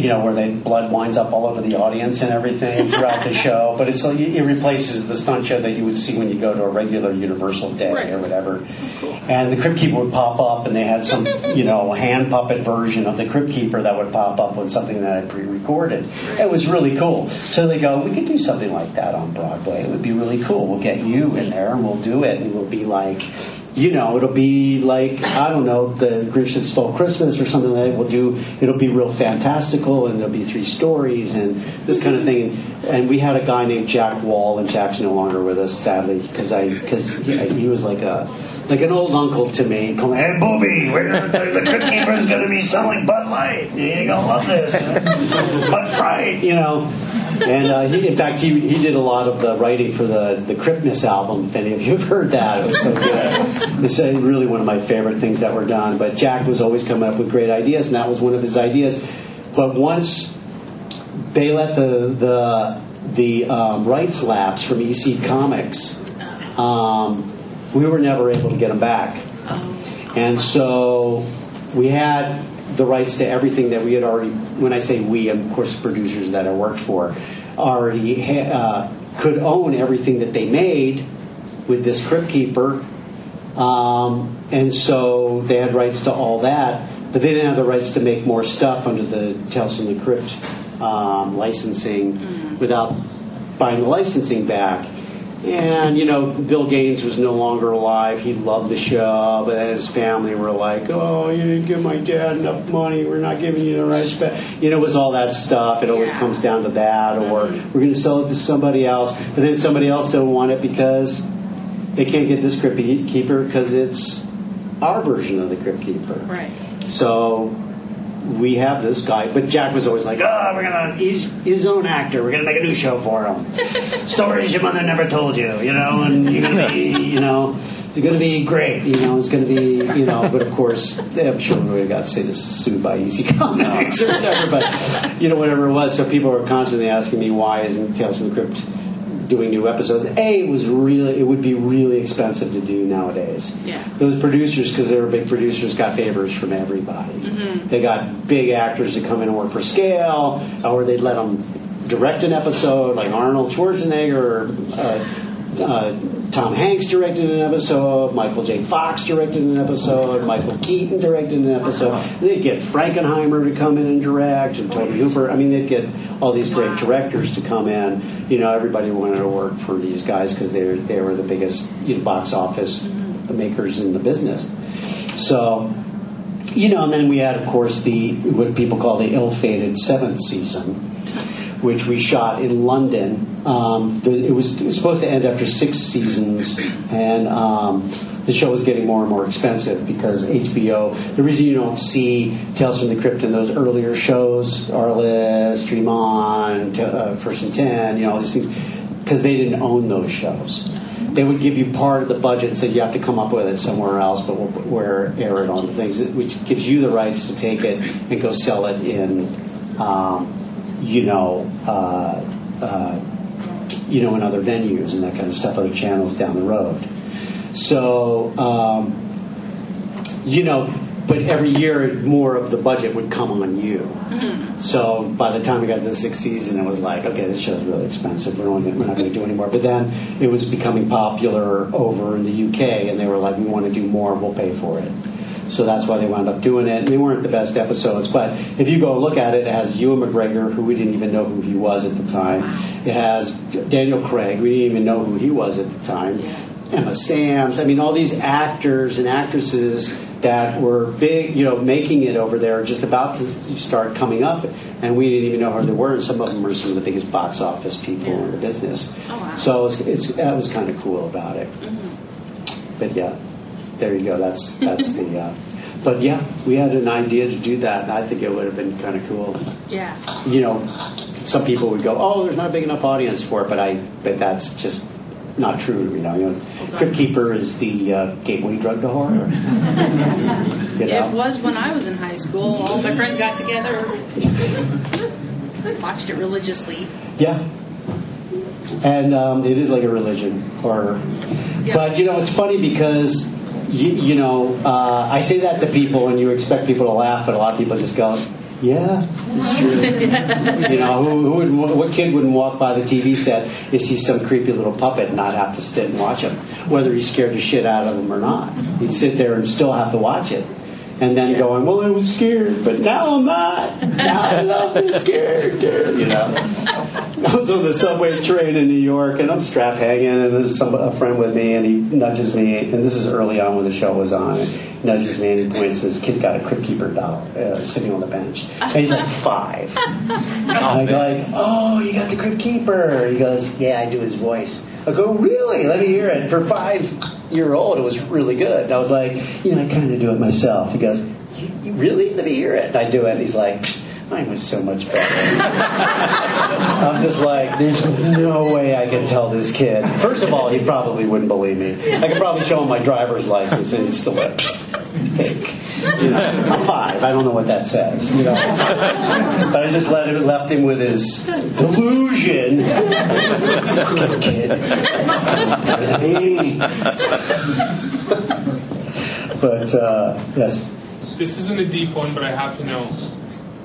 you know, where the blood winds up all over the audience and everything throughout the show. But it's like it replaces the stunt show that you would see when you go to a regular Universal day
Right.
or whatever. Oh, and the Crypt Keeper would pop up, and they had some, you know, hand puppet version of the Crypt Keeper that would pop up with something that I pre-recorded. It was really cool. So they go, we could do something like that on Broadway. It would be really cool. We'll get you in there, and we'll do it, and we'll be like you know, it'll be like I don't know, the Grinch that stole Christmas or something like that. We'll do. It'll be real fantastical, and there'll be three stories and this kind of thing. And we had a guy named Jack Wall, and Jack's no longer with us, sadly, because I because he, he was like a like an old uncle to me. Calling,
Hey, Booby, we're gonna the Crypt Keeper's gonna be selling Bud Light. You're gonna love this. Bud Fright.
you know. And uh, he, in fact, he, he did a lot of the writing for the the Cryptness album. If any of you have heard that, it was so good. It's uh, really one of my favorite things that were done. But Jack was always coming up with great ideas, and that was one of his ideas. But once they let the the the um, rights lapse from EC Comics, um, we were never able to get them back. And so we had the rights to everything that we had already, when I say we, of course, producers that I worked for, already ha- uh, could own everything that they made with this Crypt Keeper. Um, and so they had rights to all that, but they didn't have the rights to make more stuff under the Tales from the Crypt um, licensing without buying the licensing back. And you know, Bill Gaines was no longer alive. He loved the show, but then his family were like, "Oh, you didn't give my dad enough money. We're not giving you the rights back." You know, it was all that stuff. It always
Yeah.
comes down to that, or mm-hmm. we're going to sell it to somebody else, but then somebody else don't want it because they can't get this Crypt Keeper because it's our version of the Crypt Keeper.
Right.
So we have this guy, but Jack was always like, "Oh, we're gonna he's his own actor. We're gonna make a new show for him. Stories your mother never told you, you know, and you're gonna be, you know." It's going to be great, you know. It's going to be, you know. But of course, I'm sure we would have got say, this sued by EC Comics or whatever. But you know, whatever it was. So people were constantly asking me, "Why isn't Tales from the Crypt doing new episodes?" A it was really, it would be really expensive to do nowadays
Yeah.
those producers, because they were big producers, got favors from everybody. They got big actors to come in and work for scale, or they'd let them direct an episode, like Arnold Schwarzenegger, or, uh, uh, Tom Hanks directed an episode, Michael J. Fox directed an episode, Michael Keaton directed an episode. They'd get Frankenheimer to come in and direct, and Tobe Hooper. I mean, they'd get all these great directors to come in. You know, everybody wanted to work for these guys because they were, they were the biggest you know, box office makers in the business. So, you know, and then we had, of course, the what people call the ill-fated seventh season, which we shot in London. Um, the, it, was, it was supposed to end after six seasons, and um, the show was getting more and more expensive because HBO. The reason you don't see Tales from the Crypt in those earlier shows, Arliss, Dream On, T- uh, First and Ten, you know, all these things, because they didn't own those shows they would give you part of the budget and said you have to come up with it somewhere else, but we'll, we'll air it on the things, which gives you the rights to take it and go sell it in, um, you know, uh, uh, you know, in other venues and that kind of stuff, other channels down the road. So, um, you know, but every year more of the budget would come on you. So by the time we got to the sixth season, it was like, okay, this show's really expensive. We're, only, we're not going to do anymore. But then it was becoming popular over in the UK, and they were like, we want to do more. We'll pay for it. So that's why they wound up doing it. And they weren't the best episodes, but if you go look at it, it has Ewan McGregor, who we didn't even know who he was at the time. It has Daniel Craig. We didn't even know who he was at the time. Emma Samms. I mean, all these actors and actresses that were big, you know, making it over there, just about to start coming up, and we didn't even know who they were. And some of them were some of the biggest box office people in the business.
Oh, wow.
So it's, it's, that was kind of cool about it. Mm-hmm. But yeah, there you go. That's that's the. Uh, but yeah, we had an idea to do that, and I think it would have been kind of cool
Yeah.
you know, some people would go, "Oh, there's not a big enough audience for it," but I, but that's just not true. You know, you know, Crypt Keeper is the uh, gateway drug to horror. you know?
It was when I was in high school. All my friends got together. watched it religiously.
Yeah. And um, it is like a religion, horror.
Yeah.
But you know, it's funny because you, you know uh, I say that to people, and you expect people to laugh, but a lot of people just go, "Yeah, it's true." you know, who, who would, what kid wouldn't walk by the TV set and see some creepy little puppet and not have to sit and watch him, whether he's scared the shit out of him or not? He'd sit there and still have to watch it. And then going, well, I was scared, but now I'm not. Now I love this character, you know. I was on the subway train in New York, and I'm strap hanging, and there's some a friend with me, and he nudges me, and this is early on when the show was on. And nudges me, and he points, and this kid's got a Crypt Keeper doll uh, sitting on the bench, and he's like five. And I'm like, oh, you got the Crypt Keeper? He goes, yeah, I do his voice. I go, really? Let me hear it. For five year old, it was really good. And I was like, you know, I kind of do it myself. He goes, "You- you really? Let me hear it. And I do it. And he's like, mine was so much better. I'm just like, there's no way I can tell this kid. First of all, he probably wouldn't believe me. I could probably show him my driver's license and he'd still like, fake. You know, five. I don't know what that says. You know, but I just let him, left him with his delusion. Kid. But uh, yes,
This isn't a deep one, but I have to know.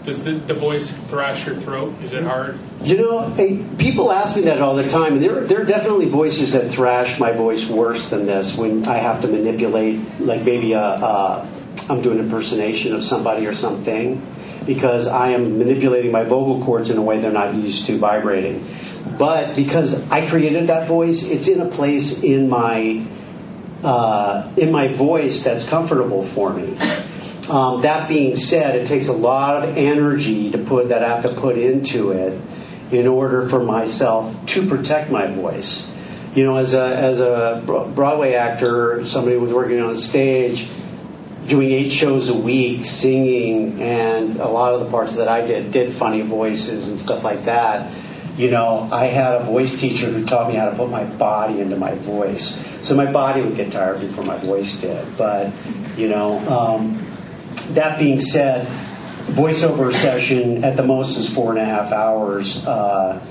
Does the, the voice thrash your throat? Is it hard?
You know, hey, people ask me that all the time, and there, there are definitely voices that thrash my voice worse than this when I have to manipulate, like maybe a, a, I'm doing impersonation of somebody or something, because I am manipulating my vocal cords in a way they're not used to vibrating. But because I created that voice, it's in a place in my uh, in my voice that's comfortable for me. Um, that being said, it takes a lot of energy to put that I have to put into it in order for myself to protect my voice. You know, as a as a Broadway actor, somebody was working on stage, doing eight shows a week, singing, and a lot of the parts that I did did funny voices and stuff like that. You know, I had a voice teacher who taught me how to put my body into my voice. So my body would get tired before my voice did. But, you know, um, that being said, voiceover session at the most is four and a half hours, uh,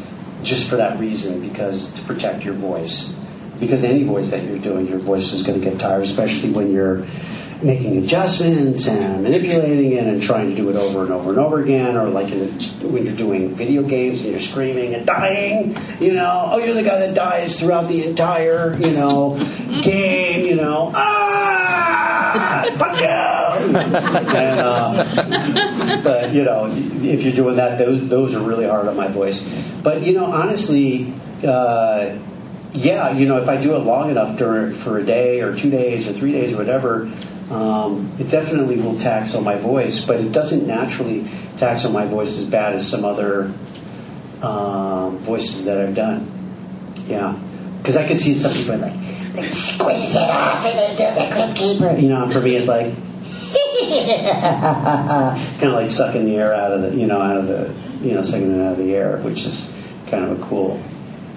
just for that reason, because to protect your voice. Because any voice that you're doing, your voice is going to get tired, especially when you're making adjustments and manipulating it and trying to do it over and over and over again, or like in when you're doing video games and you're screaming and dying, you know, oh, you're the guy that dies throughout the entire, you know, game, you know, ah, fuck you. and, uh, but you know, if you're doing that, those those are really hard on my voice. But you know, honestly. Uh, yeah, you know, if I do it long enough during, for a day or two days or three days or whatever, um, it definitely will tax on my voice, but it doesn't naturally tax on my voice as bad as some other um, voices that I've done. Yeah, because I can see some people like, squeeze it off and then do the quick. You know, for me, it's like, it's kind of like sucking the air out of the, you know, out of the, you know, sucking it out of the air, which is kind of a cool,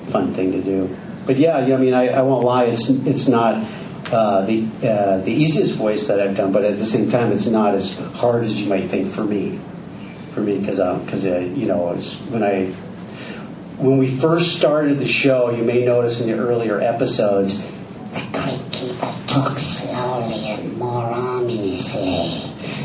fun thing to do. But yeah, I mean, I, I won't lie, it's it's not uh, the uh, the easiest voice that I've done, but at the same time, it's not as hard as you might think for me. For me, because because uh, you know, when I when we first started the show, you may notice in the earlier episodes,
The great keeper talk slowly and more ominously.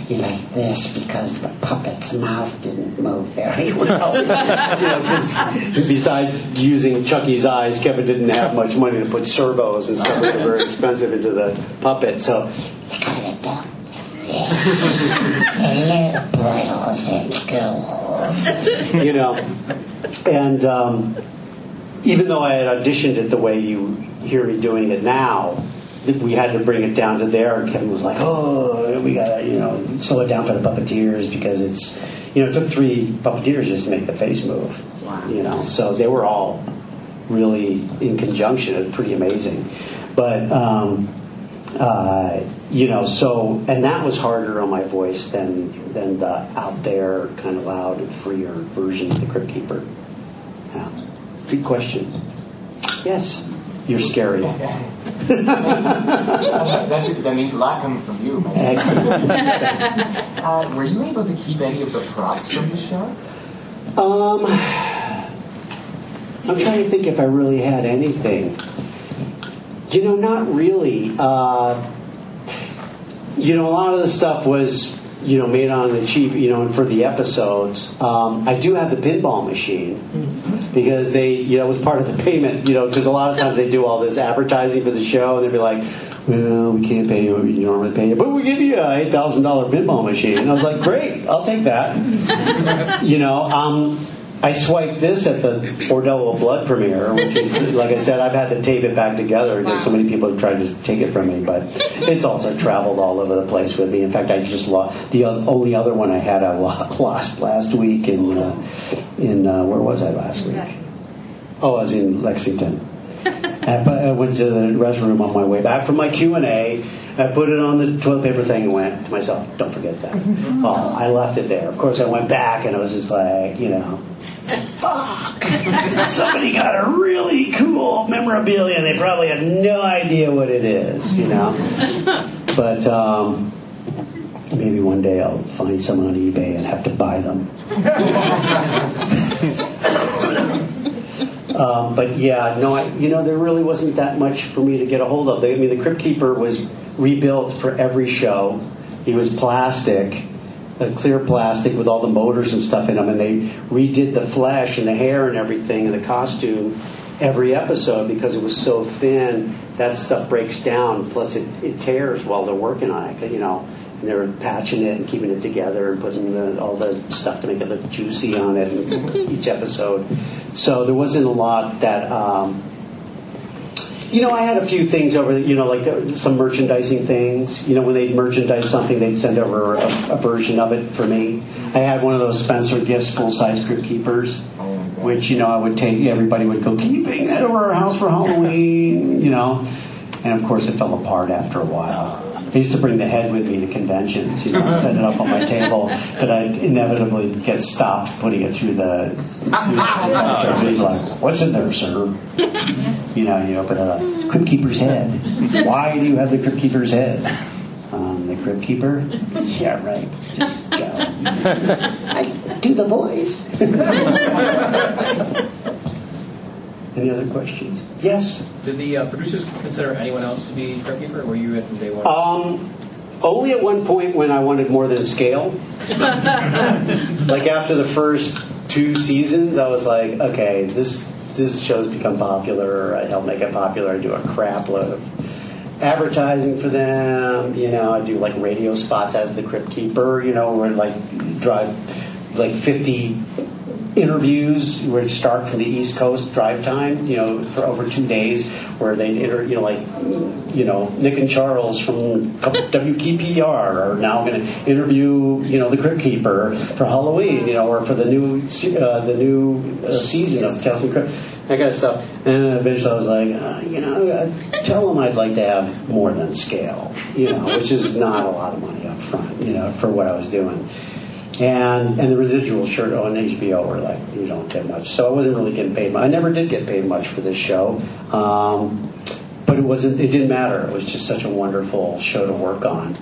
You like this because the puppet's mouth didn't move very well.
you know, besides using Chucky's eyes, Kevin didn't have much money to put servos and stuff that were very expensive into the puppet. So
You gotta do little boils and girls.
you know, and um, even though I had auditioned it the way you hear me doing it now, we had to bring it down to there. And Kevin was like, "Oh, we gotta, you know, slow it down for the puppeteers because it's, you know, it took three puppeteers just to make the face move. You know, so they were all really in conjunction. It was pretty amazing, but." Um, uh, you know, so and that was harder on my voice than than the out there kind of loud and freer version of the Crypt Keeper. Yeah. Good question. Yes, you're scary.
that, should, that means a lot coming from you.
Excellent.
Uh, were you able to keep any of the props from the show?
Um, I'm trying to think if I really had anything. You know, not really. Uh, you know, a lot of the stuff was, you know, made on the cheap, you know, and for the episodes. Um, I do have the pinball machine because they, you know, it was part of the payment, you know, because a lot of times they do all this advertising for the show and they'd be like, well, we can't pay you what we normally pay you, but we give you a $8,000 pinball machine. And I was like, great, I'll take that. you know, um, I swiped this at the Bordello Blood premiere, which is, like I said, I've had to tape it back together because so many people have tried to take it from me. But it's also traveled all over the place with me. In fact, I just lost the only other one I had. I lost last week in uh, in uh, where was I last week? Oh, I was in Lexington. I went to the restroom on my way back from my Q and A. I put it on the toilet paper thing and went to myself, "Don't forget that." Oh, I left it there. Of course, I went back and I was just like, you know, fuck. Somebody got a really cool memorabilia. and They probably have no idea what it is, you know. But um, maybe one day I'll find someone on eBay and have to buy them. Um, but yeah, no, I, you know, there really wasn't that much for me to get a hold of. I mean, the Crypt Keeper was rebuilt for every show. He was plastic, a clear plastic with all the motors and stuff in them, and they redid the flesh and the hair and everything and the costume every episode because it was so thin. That stuff breaks down. Plus, it, it tears while they're working on it. You know, and they were patching it and keeping it together and putting the, all the stuff to make it look juicy on it each episode. So there wasn't a lot that. Um, you know, I had a few things over, you know, like the, some merchandising things. You know, when they'd merchandise something, they'd send over a, a version of it for me. I had one of those Spencer Gifts full size crypt keepers, which, you know, I would take, everybody would go, Can you bring that over our house for Halloween? You know, and of course it fell apart after a while. I used to bring the head with me to conventions, you know, set it up on my table, but I'd inevitably get stopped putting it through the. Through the Everybody's like, "What's in there, sir?" You know, you open it up. It's Crypt Keeper's head. Why do you have the Crypt Keeper's head? Um, the Crypt Keeper? Yeah, right. Just go. I do the voice. Any other questions? Yes.
Did the uh, producers consider anyone else to be Crypt Keeper, or were you at from day one?
Um, only at one point when I wanted more than scale. like after the first two seasons, I was like, okay, this this show's become popular. I help make it popular. I do a crap load of advertising for them. You know, I do like radio spots as the Crypt Keeper. You know, where like drive like fifty interviews which start from the East Coast drive time, you know, for over two days, where they, inter, you know, like, you know, Nick and Charles from WKPR are now going to interview, you know, the Crypt Keeper for Halloween, you know, or for the new uh, the new uh, season of Tales from Crypt. That kind of stuff. And eventually I was like, uh, you know, uh, tell them I'd like to have more than scale, you know, which is not a lot of money up front, you know, for what I was doing and and the residual shirt on HBO were like you don't get much, so I wasn't really getting paid. I never did get paid much for this show, um, but it wasn't. It didn't matter. It was just such a wonderful show to work on,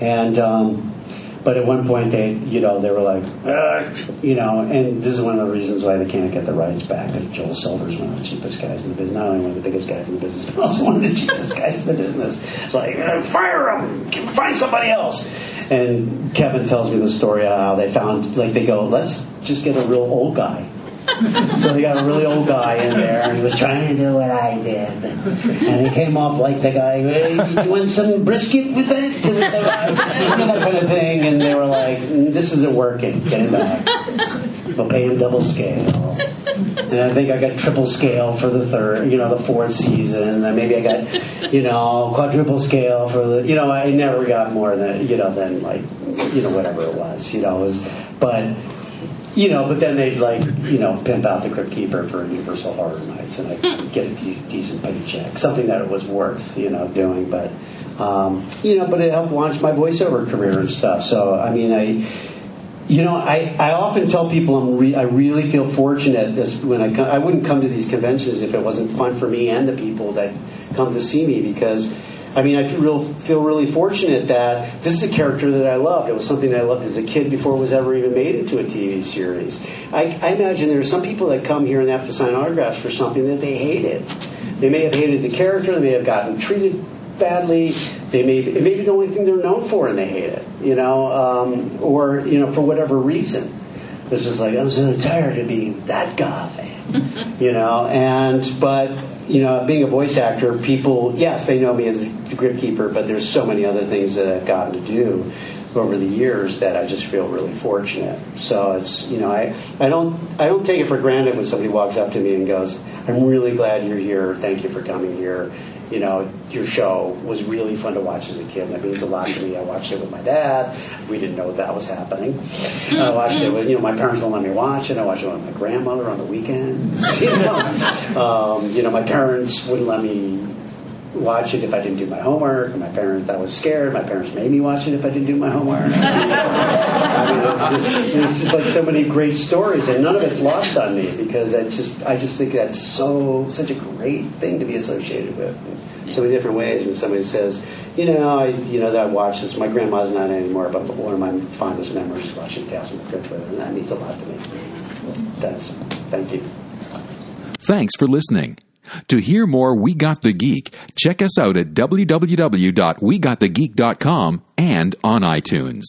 and. Um, but at one point, they, you know, they were like, "Ugh," you know, and this is one of the reasons why they can't get the rights back. Because Joel Silver's one of the cheapest guys in the business, not only one of the biggest guys in the business, but also one of the cheapest guys in the business. It's like, "Uh, fire him, find somebody else. And Kevin tells me the story of how they found, like, they go, let's just get a real old guy. So they got a really old guy in there, and he was trying to do what I did. And he came off like the guy, hey, you want some brisket with that? Know, that kind of thing. And they were like, "Mm, this isn't working. Get him back. We'll pay him double scale. And I think I got triple scale for the third, you know, the fourth season. And then maybe I got, you know, quadruple scale for the, you know, I never got more than, you know, than like, you know, whatever it was, you know, it was, but, you know, but then they'd like, you know, pimp out the Crypt Keeper for Universal Horror Nights and I'd get a de- decent paycheck, something that it was worth, you know, doing. But, um, you know, but it helped launch my voiceover career and stuff. So, I mean, I, you know, I, I often tell people I'm re- I really feel fortunate this, when I come, I wouldn't come to these conventions if it wasn't fun for me and the people that come to see me because I mean, I feel, real, feel really fortunate that this is a character that I loved. It was something I loved as a kid before it was ever even made into a TV series. I, I imagine there are some people that come here and have to sign autographs for something that they hated. They may have hated the character, they may have gotten treated badly. They may it may be the only thing they're known for, and they hate it. You know, um, or you know, for whatever reason, it's just like I'm so tired of being that guy. you know, and but you know, being a voice actor, people yes, they know me as the Crypt Keeper, but there's so many other things that I've gotten to do over the years that I just feel really fortunate. So it's you know I, I don't I don't take it for granted when somebody walks up to me and goes, I'm really glad you're here. Thank you for coming here. You know, your show was really fun to watch as a kid. That means a lot to me. I watched it with my dad. We didn't know that was happening. I watched it with, you know, my parents won't let me watch it. I watched it with my grandmother on the weekends. You know, um, you know my parents wouldn't let me watch it if I didn't do my homework. My parents, I was scared. My parents made me watch it if I didn't do my homework. I mean, it's just, it's just like so many great stories, and none of it's lost on me because it's just, I just think that's so such a great thing to be associated with. So many different ways. When somebody says, you know, I, you know, that I watched this. My grandma's not anymore, but one of my fondest memories is watching the Crypt with her, and that means a lot to me. It does. Thank you.
Thanks for listening. To hear more We Got the Geek, check us out at www.wegotthegeek.com and on iTunes.